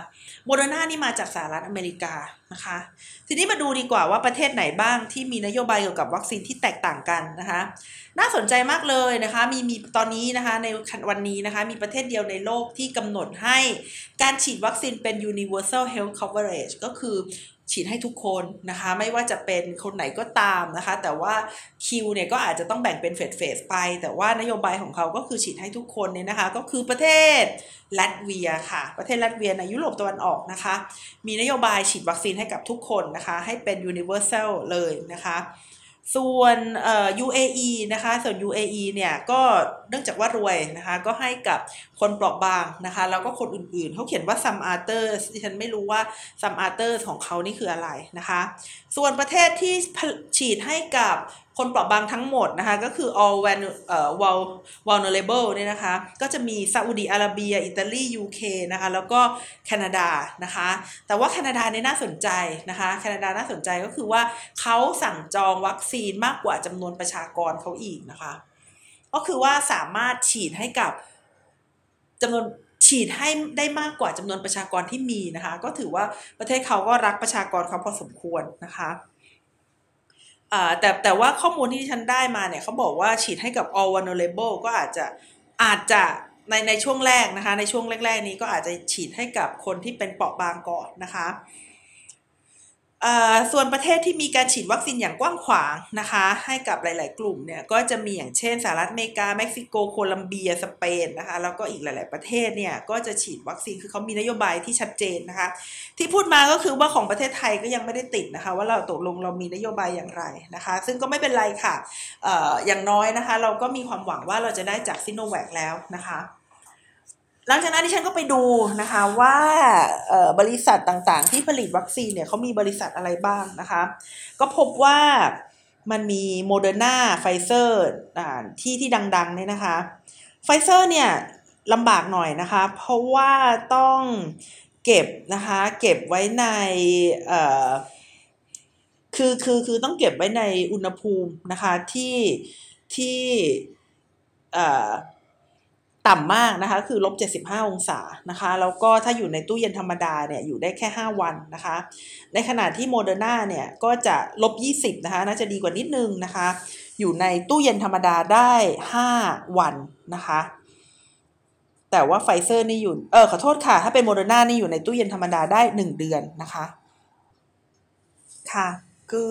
โมเดอร์นานี่มาจากสหรัฐอเมริกานะคะ ทีนี้มาดูดีกว่าว่าประเทศไหนบ้างที่มีนโยบายเกี่ยวกับวัคซีนที่แตกต่างกันนะคะ น่าสนใจมากเลยนะคะมีมีตอนนี้นะคะในวันนี้นะคะมีประเทศเดียวในโลกที่กำหนดให้การฉีดวัคซีนเป็น universal health coverage ก็คือ ฉีดให้ทุกคนนะคะ ไม่ว่าจะเป็นคนไหนก็ตามนะคะ แต่ว่าคิวเนี่ยก็อาจจะต้องแบ่งเป็นเฟสเฟสไป แต่ว่านโยบายของเขาก็คือฉีดให้ทุกคนเนี่ยนะคะ ก็คือประเทศลัตเวียค่ะ ประเทศลัตเวียในยุโรปตะวันออกนะคะ มีนโยบายฉีดวัคซีนให้กับทุกคนนะคะ ให้เป็น universal เลยนะคะส่วน UAE นะคะ ส่วน UAE เนี่ยก็เนื่องจากว่ารวยนะคะ ก็ให้กับ คนเปราะบางนะคะ แล้วก็คนอื่นๆ เขาเขียนว่า some others ที่ฉันไม่รู้ว่า some others ของเขานี่คืออะไรนะคะ ส่วนประเทศที่ฉีดให้กับคนเปราะบางทั้งหมดนะคะก็คือ all vulnerable เนี่ยนะคะก็จะมีซาอุดีอาระเบีย อิตาลี UK นะคะแล้วก็แคนาดานะคะแต่ว่าแคนาดาเนี่ยน่าสนใจนะคะแคนาดาน่าสนใจก็คือว่าเขาสั่งจองวัคซีนมากกว่าจำนวนประชากรเขาอีกนะคะ ก็คือว่าสามารถฉีดให้กับ จำนวนฉีดให้ได้มากกว่าจำนวนประชากรที่มีนะคะ ก็ถือว่าประเทศเขาก็รักประชากรเขาพอสมควรนะคะแต่แต่ว่าข้อมูลที่ฉันได้มาเนี่ยเขาบอกว่าฉีดให้กับ all vulnerable ก็อาจจะอาจจะในในช่วงแรกนะคะ ในช่วงแรก ๆ นี้ก็อาจจะฉีดให้กับคนที่เป็นเปราะบางก่อนนะคะ ส่วนประเทศที่มีการฉีดวัคซีนอย่างกว้างขวางนะคะ ให้กับหลาย ๆ กลุ่มเนี่ยก็จะมีอย่างเช่นสหรัฐอเมริกาเม็กซิโกโคลัมเบียสเปนนะคะแล้วก็อีกหลาย ๆ ประเทศเนี่ยก็จะฉีดวัคซีนคือเขามีนโยบายที่ชัดเจนนะคะ ที่พูดมาก็คือว่าของประเทศไทยก็ยังไม่ได้ติดนะคะ ว่าเราตกลงเรามีนโยบายอย่างไรนะคะ ซึ่งก็ไม่เป็นไรค่ะ อย่างน้อยนะคะ เราก็มีความหวังว่าเราจะได้จากซิโนแวคแล้วนะคะ หลังจากนั้นดิฉันก็ไปดูนะคะว่าบริษัทต่างๆ ที่ผลิตวัคซีนเนี่ยเขามีบริษัทอะไรบ้างนะคะ ก็พบว่ามันมีโมเดอร์นาไฟเซอร์ที่ที่ดังๆเนี่ยนะคะไฟเซอร์เนี่ยลำบากหน่อยนะคะ เพราะว่าต้องเก็บนะคะเก็บไว้ในคือคือคือต้องเก็บไว้ในอุณหภูมินะคะที่ที่ ต่ำมากนะคะคือลบ75 องศานะคะแล้วก็ถ้าอยู่ในตู้เย็นธรรมดาเนี่ยอยู่ได้แค่ 5 วันนะคะในขณะที่โมเดอร์นาเนี่ยก็จะลบ20นะคะน่าจะดีกว่านิดนึงนะคะอยู่ในตู้เย็นธรรมดาได้ 5 วันนะคะแต่ว่าไฟเซอร์นี่อยู่เออขอโทษค่ะ ถ้าเป็นโมเดอร์นานี่อยู่ในตู้เย็นธรรมดาได้ 1 เดือนนะคะค่ะคือ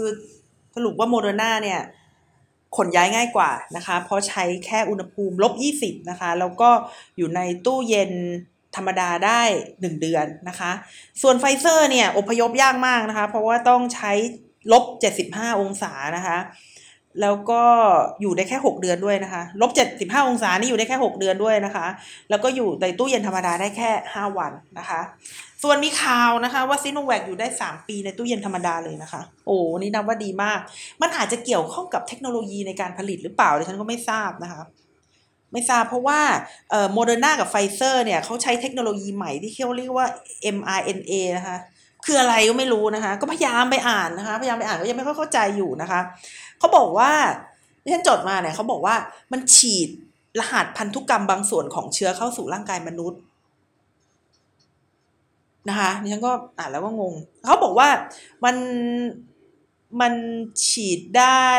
สรุปว่าโมเดอร์นาเนี่ย ขนย้ายง่ายกว่านะคะ เพราะใช้แค่อุณหภูมิลบ 20 นะคะ แล้วก็อยู่ในตู้เย็นธรรมดาได้ 1 เดือนนะคะ ส่วนไฟเซอร์เนี่ยอพยพยากมากนะคะ เพราะว่าต้องใช้ลบ 75 องศานะคะ แล้วก็อยู่ได้แค่ 6 เดือนด้วยนะคะลบ 75 องศานี่อยู่ได้แค่ 6 เดือนด้วยนะคะ แล้วก็อยู่ในตู้เย็นธรรมดาได้แค่ 5 วันนะคะ ส่วนมีข่าวนะคะว่าซิโนแวคอยู่ได้ 3 ปีในตู้เย็นธรรมดาเลยนะคะ โอ้นี่นับว่าดีมาก มันอาจจะเกี่ยวข้องกับเทคโนโลยีในการผลิตหรือเปล่าดิฉันก็ไม่ทราบนะคะ ไม่ทราบเพราะว่าโมเดอร์นากับไฟเซอร์เนี่ยเขาใช้เทคโนโลยีใหม่ที่เขาเรียกว่า mRNA นะคะคืออะไรก็ไม่รู้นะคะ ก็พยายามไปอ่านนะคะ พยายามไปอ่านก็ยังไม่ค่อยเข้าใจอยู่นะคะเขาบอกว่าที่ดิฉันจดมาเนี่ยเขาบอกว่ามันฉีดรหัสพันธุกรรมบางส่วนของเชื้อเข้าสู่ร่างกายมนุษย์ นะคะดิฉันก็อ่านแล้วก็งง เขาบอกว่ามันมันฉีดได้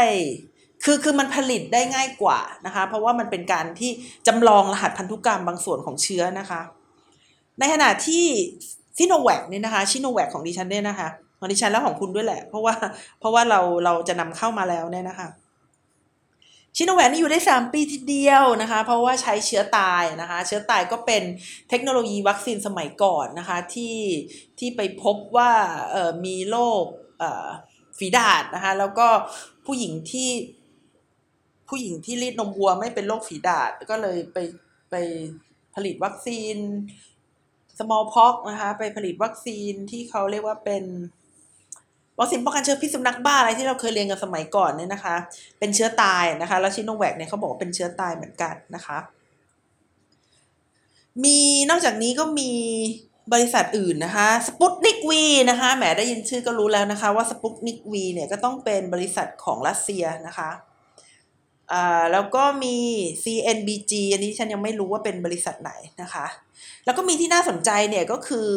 คือคือมันผลิตได้ง่ายกว่านะคะ เพราะว่ามันเป็นการที่จำลองรหัสพันธุกรรมบางส่วนของเชื้อนะคะ ในขณะที่ซิโนแวคเนี่ยนะคะชิโนแวคของดิฉันเนี่ยนะคะของดิฉันแล้วของคุณด้วยแหละ เพราะว่าเพราะว่าเราเราจะนำเข้ามาแล้วเนี่ยนะคะ ชิโนแวคนี่อยู่ได้ 3 ปีทีเดียวนะคะ เพราะว่าใช้เชื้อตายนะคะ เชื้อตายก็เป็นเทคโนโลยีวัคซีนสมัยก่อนนะคะ ที่ที่ไปพบว่ามีโรคฝีดาษนะคะ แล้วก็ผู้หญิงที่ผู้หญิงที่รีดนมวัวไม่เป็นโรคฝีดาษก็เลยไปไปผลิตวัคซีน smallpox นะคะ ไปผลิตวัคซีนที่เขาเรียกว่าเป็น วัคซีนป้องกันเชื้อพิษสุนัขบ้าอะไรที่เราเคยเรียนกันสมัยก่อนเนี่ยนะคะ เป็นเชื้อตายนะคะ แล้วชิโนแวคเนี่ยเขาบอกว่าเป็นเชื้อตายเหมือนกันนะคะ มีนอกจากนี้ก็มีบริษัทอื่นนะคะสปุตนิกวีนะคะแหมได้ยินชื่อก็รู้แล้วนะคะ ว่าสปุตนิกวีเนี่ยก็ต้องเป็นบริษัทของรัสเซียนะคะอ่าแล้วก็มี CNBG อันนี้ฉันยังไม่รู้ว่าเป็นบริษัทไหนนะคะ แล้วก็มีที่น่าสนใจเนี่ยก็คือ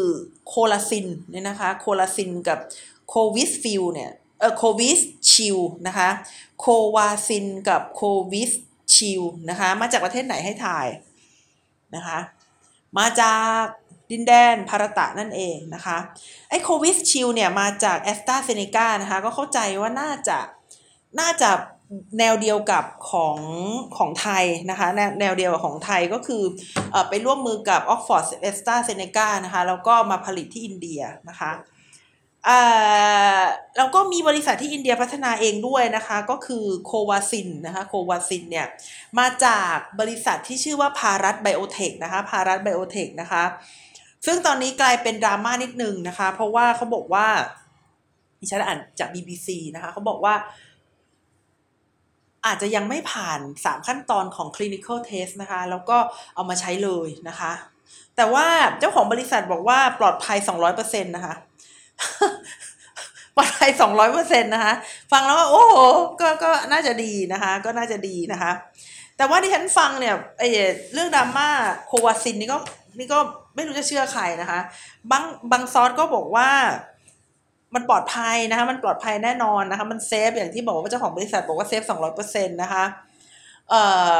โควาซินเนี่ยนะคะ โควาซินกับ โควิสฟิลเนี่ยเออโควิชิลด์นะคะโควาซินกับโควิสชิลนะคะมาจากประเทศไหนให้ทายนะคะมาจากดินแดนภารตะนั่นเองนะคะไอ Covishield เนี่ยมาจากแอสตราเซเนกานะคะก็เข้าใจว่าน่าจะน่าจะแนวเดียวกับของของไทยนะคะแนวแนวเดียวกับของไทยก็คือเอ่อไปร่วมมือกับออกฟอร์ดเอสตราเซเนกานะคะแล้วก็มาผลิตที่อินเดียนะคะ แล้วก็มีบริษัทที่อินเดียพัฒนาเองด้วยนะคะ ก็คือโควาซินนะคะโควาซินเนี่ยมาจากบริษัทที่ชื่อว่าพารัตไบโอเทคนะคะพารัตไบโอเทคนะคะ ซึ่งตอนนี้กลายเป็นดราม่านิดนึงนะคะ เพราะว่าเขาบอกว่าดิฉันอ่านจาก BBC นะคะเขาบอกว่า อาจจะยังไม่ผ่าน 3 ขั้นตอนของ clinical test นะคะ แล้วก็เอามาใช้เลยนะคะ แต่ว่าเจ้าของบริษัทบอกว่าปลอดภัย 200%นะคะ ปลอดภัยสองร้อยเปอร์เซ็นต์นะคะ ฟังแล้วก็โอ้โหก็ก็น่าจะดีนะคะ ก็น่าจะดีนะคะ แต่ว่าดิฉันฟังเนี่ยไอ้เรื่องดราม่า Covaxin นี่ก็นี่ก็ไม่รู้จะเชื่อใครนะคะ บางบางซอสก็บอกว่ามันปลอดภัยนะคะ มันปลอดภัยแน่นอนนะคะ มัน safe อย่างที่บอกว่าเจ้าของบริษัทบอกว่า safe สองร้อยเปอร์เซ็นต์นะคะ เอ่อ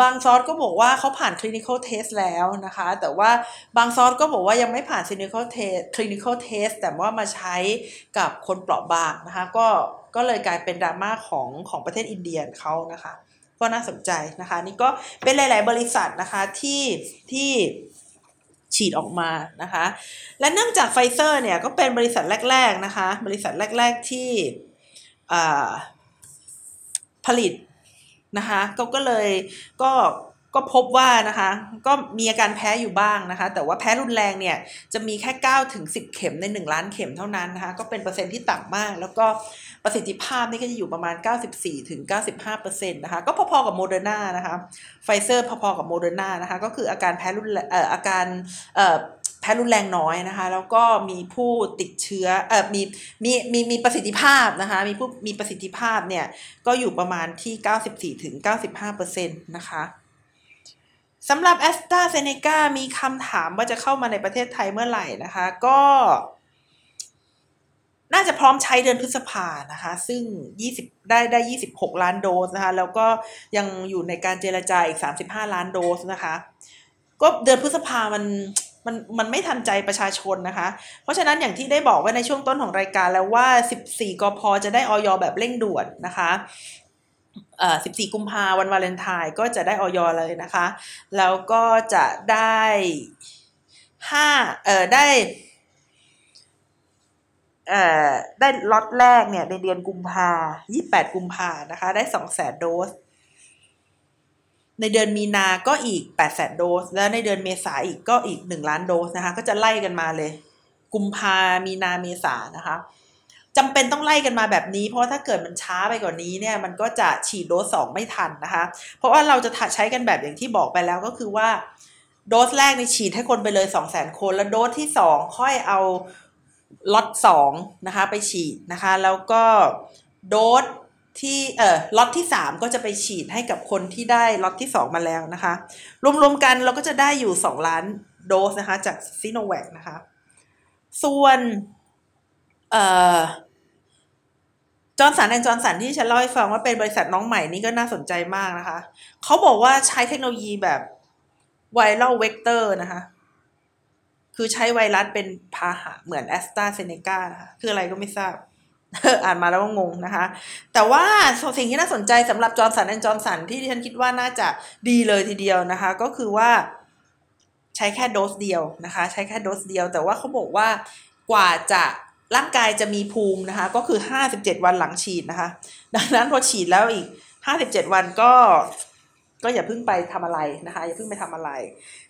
บางซอสก็บอกว่าเขาผ่าน clinical test แล้วนะคะ แต่ว่าบางซอสก็บอกว่ายังไม่ผ่าน clinical test clinical test แต่ว่ามาใช้กับคนเปราะบางนะคะ ก็ก็เลยกลายเป็นดราม่าของของประเทศอินเดียเขานะคะ ก็น่าสนใจนะคะ นี่ก็เป็นหลาย ๆ บริษัทนะคะที่ที่ฉีดออกมานะคะ และเนื่องจากไฟเซอร์เนี่ยก็เป็นบริษัทแรก ๆ นะคะ บริษัทแรก ๆ ที่ผลิต นะคะก็ก็เลยก็ก็พบว่านะคะก็มีอาการแพ้อยู่บ้างนะคะ แต่ว่าแพ้รุนแรงเนี่ยจะมีแค่9ถึง10 เข็มใน 1 ล้านเข็มเท่านั้นนะคะก็เป็นเปอร์เซ็นต์ที่ต่ำมาก แล้วก็ประสิทธิภาพนี่ก็จะอยู่ประมาณ 94ถึง95%นะคะก็พอๆกับโมเดอร์นานะคะไฟเซอร์พอๆกับโมเดอร์นานะคะก็คืออาการแพ้รุนเอ่ออาการเอ่อ แพ้รุนแรงน้อยนะคะ แล้วก็มีผู้ติดเชื้อเออมีมีมีมีประสิทธิภาพนะคะ มีผู้มีประสิทธิภาพเนี่ย ก็อยู่ประมาณที่ 94ถึง95%นะคะสำหรับแอสตราเซเนกามีคำถามว่าจะเข้ามาในประเทศไทยเมื่อไหร่นะคะ ก็ น่าจะพร้อมใช้เดือนพฤษภานะคะ ซึ่ง 20 ได้ได้ 26 ล้านโดสนะคะ แล้วก็ยังอยู่ในการเจรจาอีก 35 ล้านโดสนะคะ ก็เดือนพฤษภามัน มันมันไม่ทันใจประชาชนนะคะ เพราะฉะนั้นอย่างที่ได้บอกไว้ในช่วงต้นของรายการแล้วว่า 14กพจะได้ออยแบบเร่งด่วนนะคะเอ่อ14 กุมภาวันวาเลนไทน์ก็จะได้ออยเลยนะคะ แล้วก็จะได้ห้าเอ่อได้เอ่อได้ล็อตแรกเนี่ยในเดือนกุมภา28 กุมภานะคะ ได้2แสนโดส ในเดือนมีนาก็อีก8แสนโดส แล้วในเดือนเมษาอีกก็อีก 1 ล้านโดสนะคะ ก็จะไล่กันมาเลย กุมภามีนาเมษานะคะจำเป็นต้องไล่กันมาแบบนี้ เพราะถ้าเกิดมันช้าไปกว่านนี้เนี่ยมันก็จะฉีดโดสสองไม่ทันนะคะ เพราะว่าเราจะใช้กันแบบอย่างที่บอกไปแล้วก็คือว่าโดสแรกในฉีดให้คนไปเลย 2 0 0 0 0 0 คน แล้วโดสที่ 2 ค่อยเอาล็อตสองนะคะไปฉีดนะคะ แล้วก็โดส ที่เอ่อล็อตที่ 3 ก็จะไปฉีดให้กับคนที่ได้ล็อตที่ 2 มาแล้วนะคะ รวมๆกันเราก็จะได้อยู่ 2 ล้านโดสนะคะจากซีโนแวคนะคะ ส่วนเอ่อจอร์นสันแอนจอร์นสันดิฉันเล่าให้ฟังว่าเป็นบริษัทน้องใหม่นี่ก็น่าสนใจมากนะคะ เขาบอกว่าใช้เทคโนโลยีแบบ viral vector นะคะ คือใช้ไวรัสเป็นพาหะเหมือนแอสตราเซเนกานะคะ คืออะไรก็ไม่ทราบ อ่านมาแล้วก็งงนะคะ แต่ว่าสิ่งที่น่าสนใจสำหรับจอร์นสันแอนจอร์นสันที่ดิฉันคิดว่าน่าจะดีเลยทีเดียวนะคะ ก็คือว่าใช้แค่โดสเดียวนะคะ ใช้แค่โดสเดียว แต่ว่าเขาบอกว่ากว่าจะร่างกายจะมีภูมินะคะ ก็คือ 57 วันหลังฉีดนะคะ ดังนั้นพอฉีดแล้วอีก 57 วันก็ก็อย่าเพิ่งไปทำอะไรนะคะ อย่าเพิ่งไปทำอะไร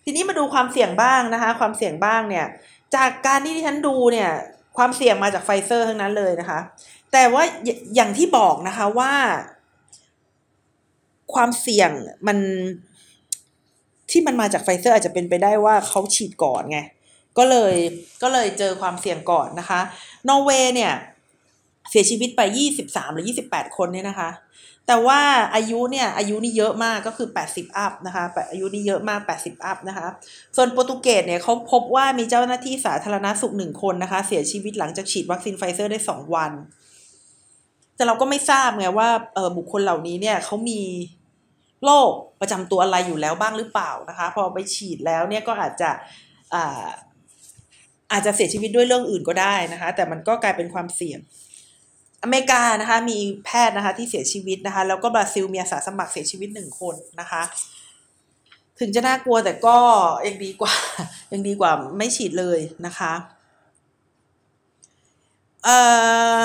ทีนี้มาดูความเสี่ยงบ้างนะคะ ความเสี่ยงบ้างเนี่ย จากการที่ดิฉันดูเนี่ย ความเสี่ยงมาจากไฟเซอร์ทั้งนั้นเลยนะคะ แต่ว่าอย่างที่บอกนะคะว่า ความเสี่ยงมันที่มันมาจากไฟเซอร์อาจจะเป็นไปได้ว่าเขาฉีดก่อนไง ก็เลยก็เลยเจอความเสี่ยงก่อนนะคะ นอร์เวย์เนี่ย เสียชีวิตไป 23 หรือ 28 คนเนี่ยนะคะ แต่ว่าอายุเนี่ยอายุนี่เยอะมากก็คือ 80 up นะคะอายุนี่เยอะมาก 80 up นะคะ ส่วนโปรตุเกสเนี่ยเขาพบว่ามีเจ้าหน้าที่สาธารณสุขหนึ่งคนนะคะ เสียชีวิตหลังจากฉีดวัคซีนไฟเซอร์ได้ 2 วัน แต่เราก็ไม่ทราบไงว่าบุคคลเหล่านี้เนี่ยเขามีโรคประจำตัวอะไรอยู่แล้วบ้างหรือเปล่านะคะ พอไปฉีดแล้วเนี่ยก็อาจจะอาอาจจะเสียชีวิตด้วยเรื่องอื่นก็ได้นะคะ แต่มันก็กลายเป็นความเสี่ยง อเมริกานะคะมีแพทย์นะคะที่เสียชีวิตนะคะแล้วก็บราซิลมีอาสาสมัครเสียชีวิตหนึ่งคนนะคะ ถึงจะน่ากลัวแต่ก็ยังดีกว่ายังดีกว่าไม่ฉีดเลยนะคะเอ่อ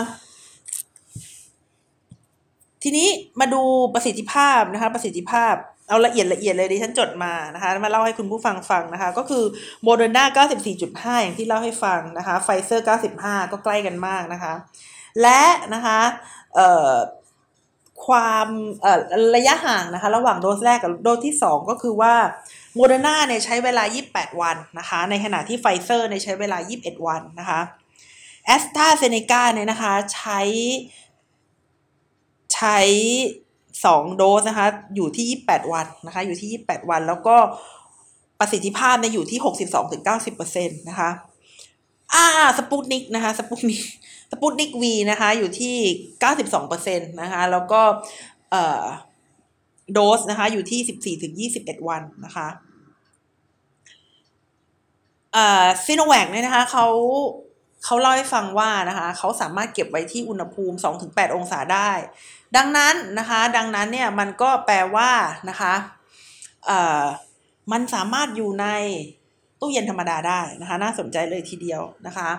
ทีนี้มาดูประสิทธิภาพนะคะประสิทธิภาพเอาละเอียดละเอียดเลยดิฉันจดมานะคะมาเล่าให้คุณผู้ฟังฟังนะคะ ก็คือโมเดอร์นา94.5 อย่างที่เล่าให้ฟังนะคะไฟเซอร์ 95 ก็ใกล้กันมากนะคะ และนะคะความระยะห่างนะคะระหว่างโดสแรกกับโดสที่ 2 ก็คือว่าโมเดอร์นาเนี่ยใช้เวลา 28 วันนะคะ ในขณะที่ไฟเซอร์เนี่ยใช้เวลา 21 วันนะคะแอสตราเซเนกาเนี่ยนะคะใช้ใช้สองโดสนะคะอยู่ที่ยี่แปดวันนะคะอยู่ที่ยี่แปดวัน แล้วก็ประสิทธิภาพเนี่ยอยู่ที่หกสิบสองถึงเก้าสิบเปอร์เซ็นต์นะคะอ่าสปุตนิกนะคะสปุตนิก สปุตนิกวีนะคะอยู่ที่เก้าสิบสองเปอร์เซ็นต์นะคะแล้วก็โดสนะคะอยู่ที่สิบสี่ถึงยี่สิบเอ็ดวันนะคะซีโนแวคเนี่ยนะคะเขาเขาเล่าให้ฟังว่านะคะเขาสามารถเก็บไว้ที่อุณหภูมิ 2-8 องศาได้ ดังนั้นนะคะดังนั้นเนี่ยมันก็แปลว่านะคะมันสามารถอยู่ในตู้เย็นธรรมดาได้นะคะ น่าสนใจเลยทีเดียวนะคะ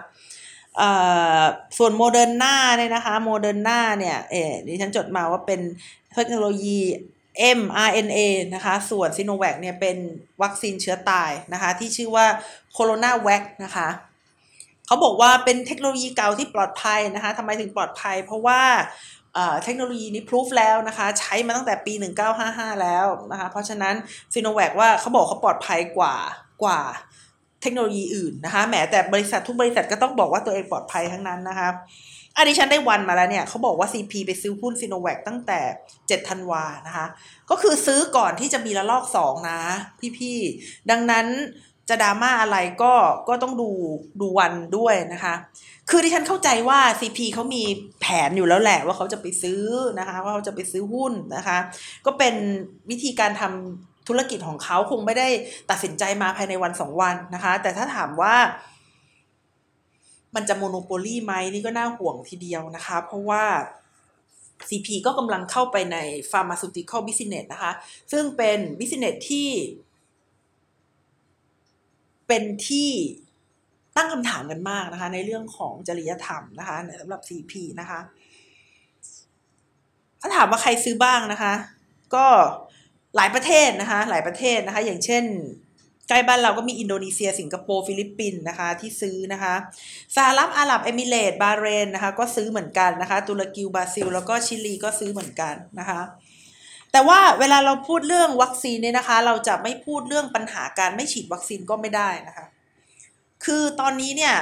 ส่วนโมเดอร์นาเนี่ยนะคะโมเดอร์นาเนี่ยเอ๋ดิฉันจดมาว่าเป็นเทคโนโลยี mRNA นะคะ ส่วนซิโนแวคเนี่ยเป็นวัคซีนเชื้อตายนะคะ ที่ชื่อว่าโคโรนาแวคนะคะเขาบอกว่าเป็นเทคโนโลยีเก่าที่ปลอดภัยนะคะทำไมถึงปลอดภัย เพราะว่าเทคโนโลยีนี้พิสูจแล้วนะคะ ใช้มาตั้งแต่ปี 1955 แล้วนะคะ เพราะฉะนั้นซีโนแวคว่าเขาบอกเขาปลอดภัยกว่ากว่า เทคโนโลยีอื่นนะคะแหมแต่บริษัททุกบริษัทก็ต้องบอกว่าตัวเองปลอดภัยทั้งนั้นนะคะอันนี้ฉันได้วันมาแล้วเนี่ยเขาบอกว่า CP ไปซื้อหุ้นซีโนแวคตั้งแต่7ธันวานะคะ ก็คือซื้อก่อนที่จะมีระลอกสองนะ พี่ๆ ดังนั้นจะดราม่าอะไรก็ก็ต้องดูดูวันด้วยนะคะ คือที่ฉันเข้าใจว่า CP เขามีแผนอยู่แล้วแหละว่าเขาจะไปซื้อนะคะ ว่าเขาจะไปซื้อหุ้นนะคะ ก็เป็นวิธีการทำ ธุรกิจของเขาคงไม่ได้ตัดสินใจมาภายในวันสองวันนะคะ แต่ถ้าถามว่ามันจะโมโนโปลีไหมนี่ก็น่าห่วงทีเดียวนะคะ เพราะว่า CP ก็กำลังเข้าไปใน pharmaceutical business นะคะ ซึ่งเป็น business ที่ เป็นที่ตั้งคำถามกันมากนะคะ ในเรื่องของจริยธรรมนะคะสำหรับ CP นะคะ ถ้าถามว่าใครซื้อบ้างนะคะ ก็ หลายประเทศนะคะ หลายประเทศนะคะ อย่างเช่นใกล้บ้านเราก็มีอินโดนีเซีย สิงคโปร์ ฟิลิปปินส์นะคะ ที่ซื้อนะคะสหรัฐอาหรับเอมิเรตบาเรนนะคะ ก็ซื้อเหมือนกันนะคะ ตุรกีบราซิล แล้วก็ชิลีก็ซื้อเหมือนกันนะคะ แต่ว่าเวลาเราพูดเรื่องวัคซีนเนี่ยนะคะ เราจะไม่พูดเรื่องปัญหาการไม่ฉีดวัคซีนก็ไม่ได้นะคะ คือตอนนี้เนี่ย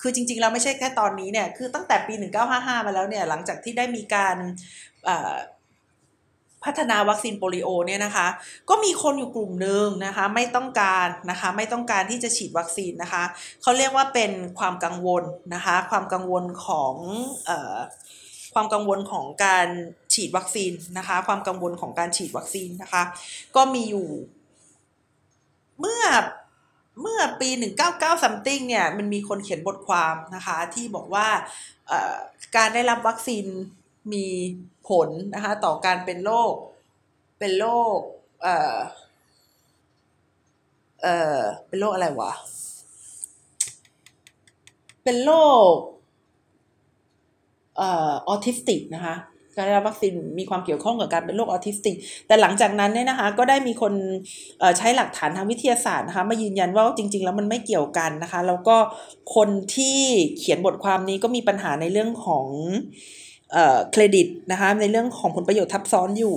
คือจริงๆเราไม่ใช่แค่ตอนนี้เนี่ยคือตั้งแต่ปี 1955 มาแล้วเนี่ยหลังจากที่ได้มีการ พัฒนาวัคซีนโปลิโอเนี่ยนะคะ ก็มีคนอยู่กลุ่มหนึ่งนะคะไม่ต้องการนะคะไม่ต้องการที่จะฉีดวัคซีนนะคะเขาเรียกว่าเป็นความกังวลนะคะความกังวลของเอ่อความกังวลของการฉีดวัคซีนนะคะความกังวลของการฉีดวัคซีนนะคะก็มีอยู่เมื่อเมื่อปี 199 something เนี่ยมันมีคนเขียนบทความนะคะที่บอกว่าการได้รับวัคซีนมี ผลนะคะต่อการเป็นโรคเป็นโรคเอ่อเอ่อเป็นโรคอะไรวะ เป็นโรคเอ่อออทิสติกนะคะการได้รับวัคซีนมีความเกี่ยวข้องกับการเป็นโรคออทิสติก แต่หลังจากนั้นเนี่ยนะคะก็ได้มีคนใช้หลักฐานทางวิทยาศาสตร์นะคะมายืนยันว่าจริง ๆ แล้วมันไม่เกี่ยวกันนะคะ แล้วก็คนที่เขียนบทความนี้ก็มีปัญหาในเรื่องของ เครดิตนะคะในเรื่องของผลประโยชน์ทับซ้อนอยู่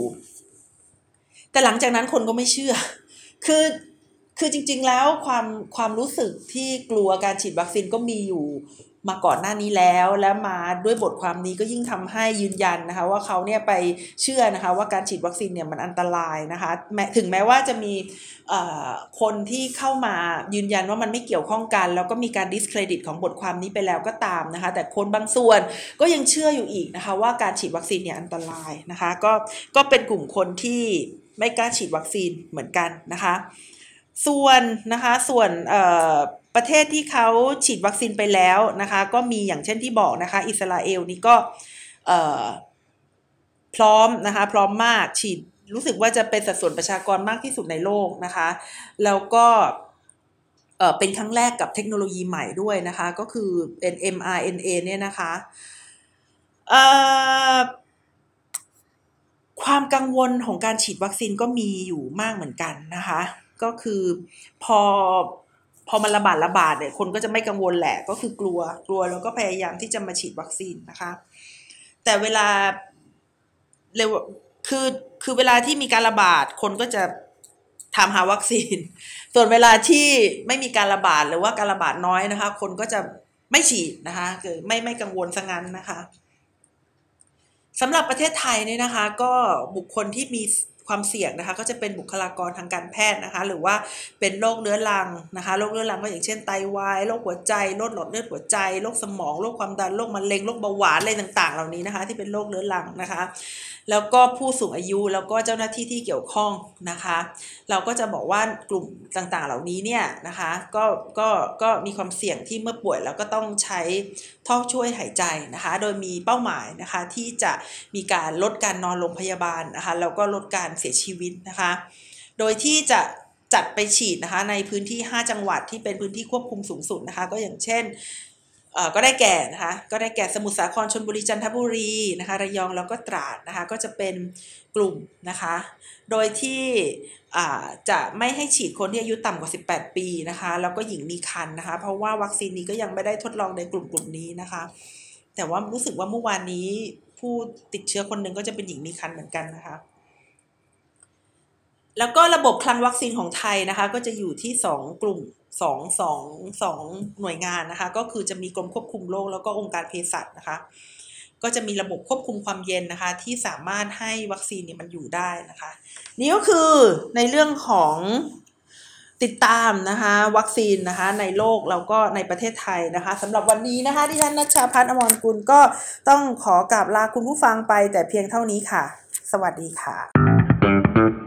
แต่หลังจากนั้นคนก็ไม่เชื่อ คือคือจริง ๆ แล้วความความรู้สึกที่กลัวการฉีดวัคซีนก็มีอยู่ มาก่อนหน้านี้แล้วแล้วมาด้วยบทความนี้ก็ยิ่งทำให้ยืนยันนะคะ ว่าเขาเนี่ยไปเชื่อนะคะว่าการฉีดวัคซีนเนี่ยมันอันตรายนะคะแม้ถึงแม้ว่าจะมีคนที่เข้ามายืนยันว่ามันไม่เกี่ยวข้องกัน แล้วก็มีการดิสเครดิตของบทความนี้ไปแล้วก็ตามนะคะแต่คนบางส่วนก็ยังเชื่ออยู่อีกนะคะว่าการฉีดวัคซีนเนี่ยอันตรายนะคะก็ก็เป็นกลุ่มคนที่ไม่กล้าฉีดวัคซีนเหมือนกันนะคะ ส่วนนะคะส่วนประเทศที่เขาฉีดวัคซีนไปแล้วนะคะก็มีอย่างเช่นที่บอกนะคะ อิสราเอลนี่ก็พร้อมนะคะพร้อมมากฉีดรู้สึกว่าจะเป็นสัดส่วนประชากรมากที่สุดในโลกนะคะ แล้วก็เป็นครั้งแรกกับเทคโนโลยีใหม่ด้วยนะคะ ก็คือเป็น mRNA เนี่ยนะคะความกังวลของการฉีดวัคซีนก็มีอยู่มากเหมือนกันนะคะ ก็คือพอพอมันระบาดระบาดเนี่ยคนก็จะไม่กังวลแหละก็คือกลัวกลัวแล้วก็พยายามที่จะมาฉีดวัคซีนนะคะ แต่เวลาเร็วคือคือเวลาที่มีการระบาดคนก็จะถามหาวัคซีน ส่วนเวลาที่ไม่มีการระบาดหรือว่าการระบาดน้อยนะคะ คนก็จะไม่ฉีดนะคะคือไม่ไม่กังวลซะงั้นนะคะสำหรับประเทศไทยเนี่ยนะคะ ก็บุคคลที่มี ความเสี่ยงนะคะ ก็จะเป็นบุคลากรทางการแพทย์นะคะ หรือว่าเป็นโรคเรื้อรังนะคะโรคเรื้อรังก็อย่างเช่นไตวายโรคหัวใจโรคหลอดเลือดหัวใจโรคสมองโรคความดันโรคมะเร็งโรคเบาหวานอะไรต่าง ๆ เหล่านี้นะคะ ที่เป็นโรคเรื้อรังนะคะ แล้วก็ผู้สูงอายุแล้วก็เจ้าหน้าที่ที่เกี่ยวข้องนะคะ เราก็จะบอกว่ากลุ่มต่างๆ เหล่านี้เนี่ยนะคะก็ก็ก็มีความเสี่ยงที่เมื่อป่วยแล้วก็ต้องใช้ท่อช่วยหายใจนะคะ โดยมีเป้าหมายนะคะที่จะมีการลดการนอนโรงพยาบาลนะคะแล้วก็ลดการเสียชีวิตนะคะ โดยที่จะจัดไปฉีดนะคะในพื้นที่ 5 จังหวัดที่เป็นพื้นที่ควบคุมสูงสุดนะคะ ก็อย่างเช่นก็ได้แก่นะคะก็ได้แก่สมุทรสาครชนบุรีจันทบุรีนะคะระยองแล้วก็ตราดนะคะก็จะเป็นกลุ่มนะคะ โดยที่จะไม่ให้ฉีดคนที่อายุต่ำกว่า 18 ปีนะคะแล้วก็หญิงมีครรภ์นะคะ เพราะว่าวัคซีนนี้ก็ยังไม่ได้ทดลองในกลุ่มกลุ่มนี้นะคะ แต่ว่ารู้สึกว่าเมื่อวานนี้ผู้ติดเชื้อคนหนึ่งก็จะเป็นหญิงมีครรภ์เหมือนกันนะคะ แล้วก็ระบบคลังวัคซีนของไทยนะคะ ก็จะอยู่ที่ 2 กลุ่มสองสองสองหน่วยงานนะคะ ก็คือจะมีกรมควบคุมโรคแล้วก็องค์การเภสัชนะคะ ก็จะมีระบบควบคุมความเย็นนะคะ ที่สามารถให้วัคซีนเนี่ยมันอยู่ได้นะคะ นี่ก็คือในเรื่องของติดตามนะคะวัคซีนนะคะในโลกแล้วก็ในประเทศไทยนะคะสำหรับวันนี้นะคะที่ท่านนัชชาพัฒน์อมรกุลก็ต้องขอกราบลาคุณผู้ฟังไปแต่เพียงเท่านี้ค่ะ สวัสดีค่ะ